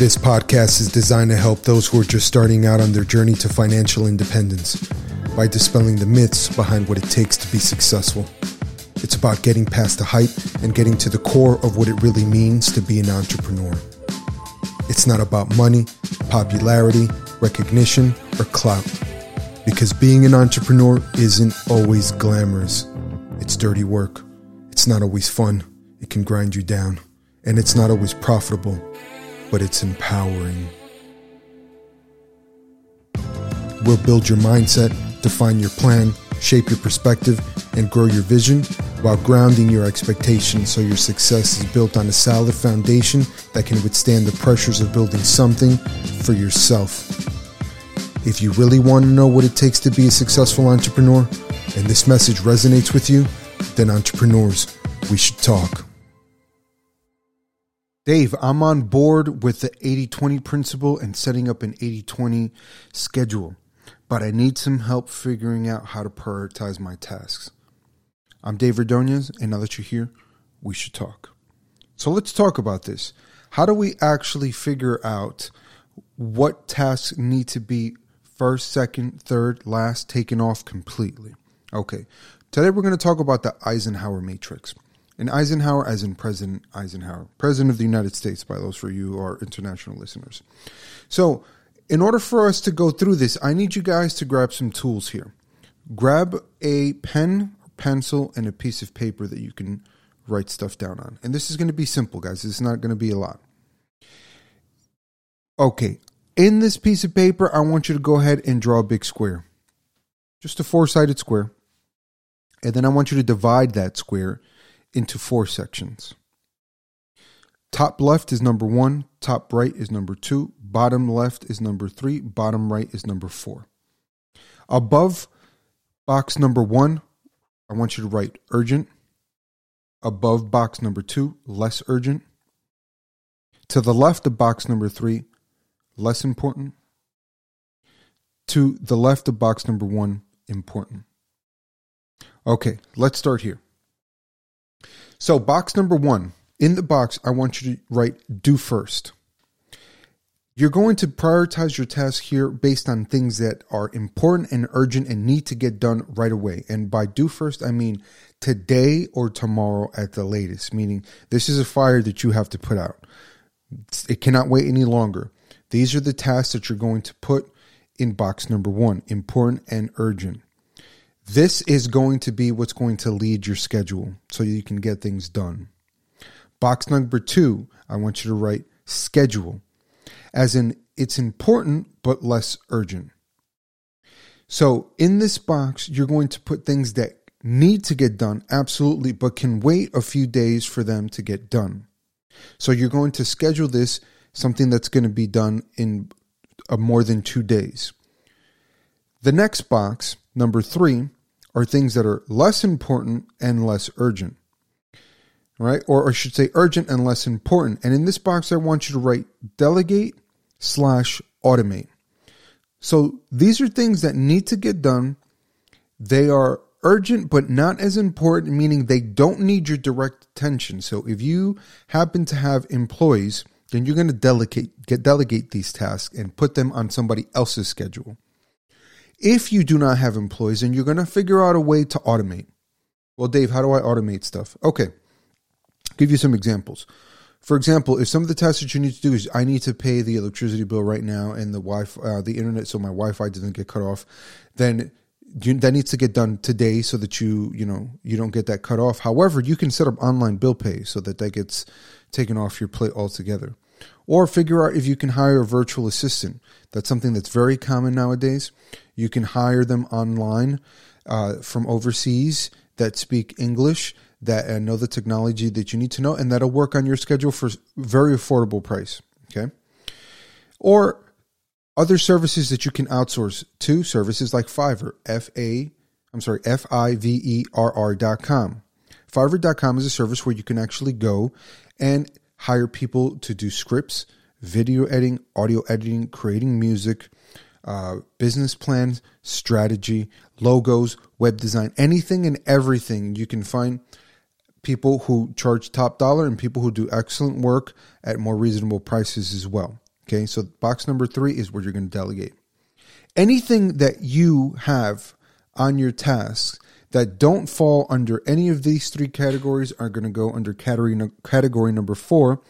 This podcast is designed to help those who are just starting out on their journey to financial independence by dispelling the myths behind what it takes to be successful. It's about getting past the hype and getting to the core of what it really means to be an entrepreneur. It's not about money, popularity, recognition, or clout. Because being an entrepreneur isn't always glamorous. It's dirty work. It's not always fun. It can grind you down. And it's not always profitable, but it's empowering. We'll build your mindset, define your plan, shape your perspective, and grow your vision while grounding your expectations so your success is built on a solid foundation that can withstand the pressures of building something for yourself. If you really want to know what it takes to be a successful entrepreneur and this message resonates with you, then entrepreneurs, we should talk. Dave, I'm on board with the 80 20 principle and setting up an 80 20 schedule, but I need some help figuring out how to prioritize my tasks. I'm Dave Ordonez, and now that you're here, we should talk. So let's talk about this. How do we actually figure out what tasks need to be first, second, third, last, taken off completely? Okay, today we're going to talk about the Eisenhower matrix. And Eisenhower, as in President Eisenhower, President of the United States, by those for you who are international listeners. So, in order for us to go through this, I need you guys to grab some tools here. Grab a pen pencil and a piece of paper that you can write stuff down on. And this is going to be simple, guys. It's not going to be a lot. Okay, in this piece of paper, I want you to go ahead and draw a big square, just a four sided square. And then I want you to divide that square into four sections. Top left is number one, top right is number two, bottom left is number three, bottom right is number four. Above box number one, I want you to write urgent. Above box number two, less urgent. To the left of box number three, less important. To the left of box number one, important. Okay, let's start here. So, box number one, in the box, I want you to write do first. You're going to prioritize your tasks here based on things that are important and urgent and need to get done right away. And by do first, I mean today or tomorrow at the latest, meaning this is a fire that you have to put out. It cannot wait any longer. These are the tasks that you're going to put in box number one important and urgent. This is going to be what's going to lead your schedule so you can get things done. Box number two, I want you to write schedule as in it's important but less urgent. So in this box, you're going to put things that need to get done, absolutely, but can wait a few days for them to get done. So you're going to schedule this something that's going to be done in uh, more than two days. The next box, number three, are things that are less important and less urgent. Right? Or I should say urgent and less important. And in this box, I want you to write delegate slash automate. So these are things that need to get done. They are urgent but not as important, meaning they don't need your direct attention. So if you happen to have employees, then you're going to delegate get delegate these tasks and put them on somebody else's schedule. If you do not have employees, and you're going to figure out a way to automate. Well, Dave, how do I automate stuff? Okay. give you some examples. For example, if some of the tasks that you need to do is I need to pay the electricity bill right now and the wi uh, the internet, so my Wi-Fi doesn't get cut off, then you, that needs to get done today so that you you know you don't get that cut off. However, you can set up online bill pay so that that gets taken off your plate altogether, or figure out if you can hire a virtual assistant. That's something that's very common nowadays. You can hire them online uh, from overseas that speak English that uh, know the technology that you need to know, and that'll work on your schedule for very affordable price. Okay, or other services that you can outsource to services like Fiverr, F A, I'm sorry, F I V E R R dot com. Fiverr.com is a service where you can actually go and hire people to do scripts, video editing, audio editing, creating music, uh, business plans, strategy, logos, web design, anything and everything you can find people who charge top dollar and people who do excellent work at more reasonable prices as well. Okay, so box number three is where you're going to delegate. Anything that you have on your tasks that don't fall under any of these three categories are going to go under category category number four,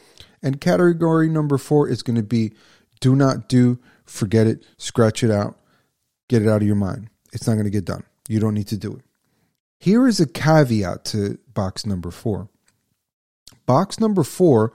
and category number four is going to be do not do, forget it, scratch it out, get it out of your mind. It's not going to get done. You don't need to do it. Here is a caveat to box number four. Box number four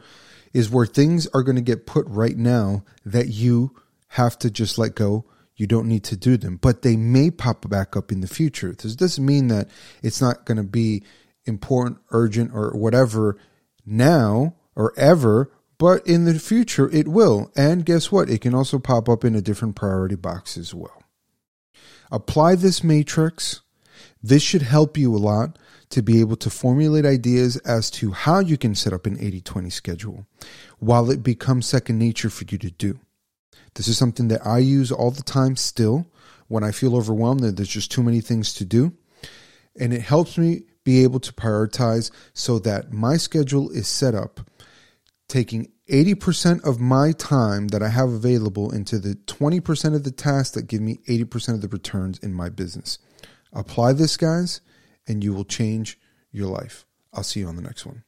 is where things are going to get put right now that you have to just let go. You don't need to do them, but they may pop back up in the future. This doesn't mean that it's not going to be important, urgent, or whatever now or ever, but in the future it will. And guess what? It can also pop up in a different priority box as well. Apply this matrix. This should help you a lot to be able to formulate ideas as to how you can set up an 80 20 schedule while it becomes second nature for you to do. This is something that I use all the time still when I feel overwhelmed that there's just too many things to do. And it helps me be able to prioritize so that my schedule is set up taking 80% of my time that I have available into the 20% of the tasks that give me 80% of the returns in my business. Apply this, guys, and you will change your life. I'll see you on the next one.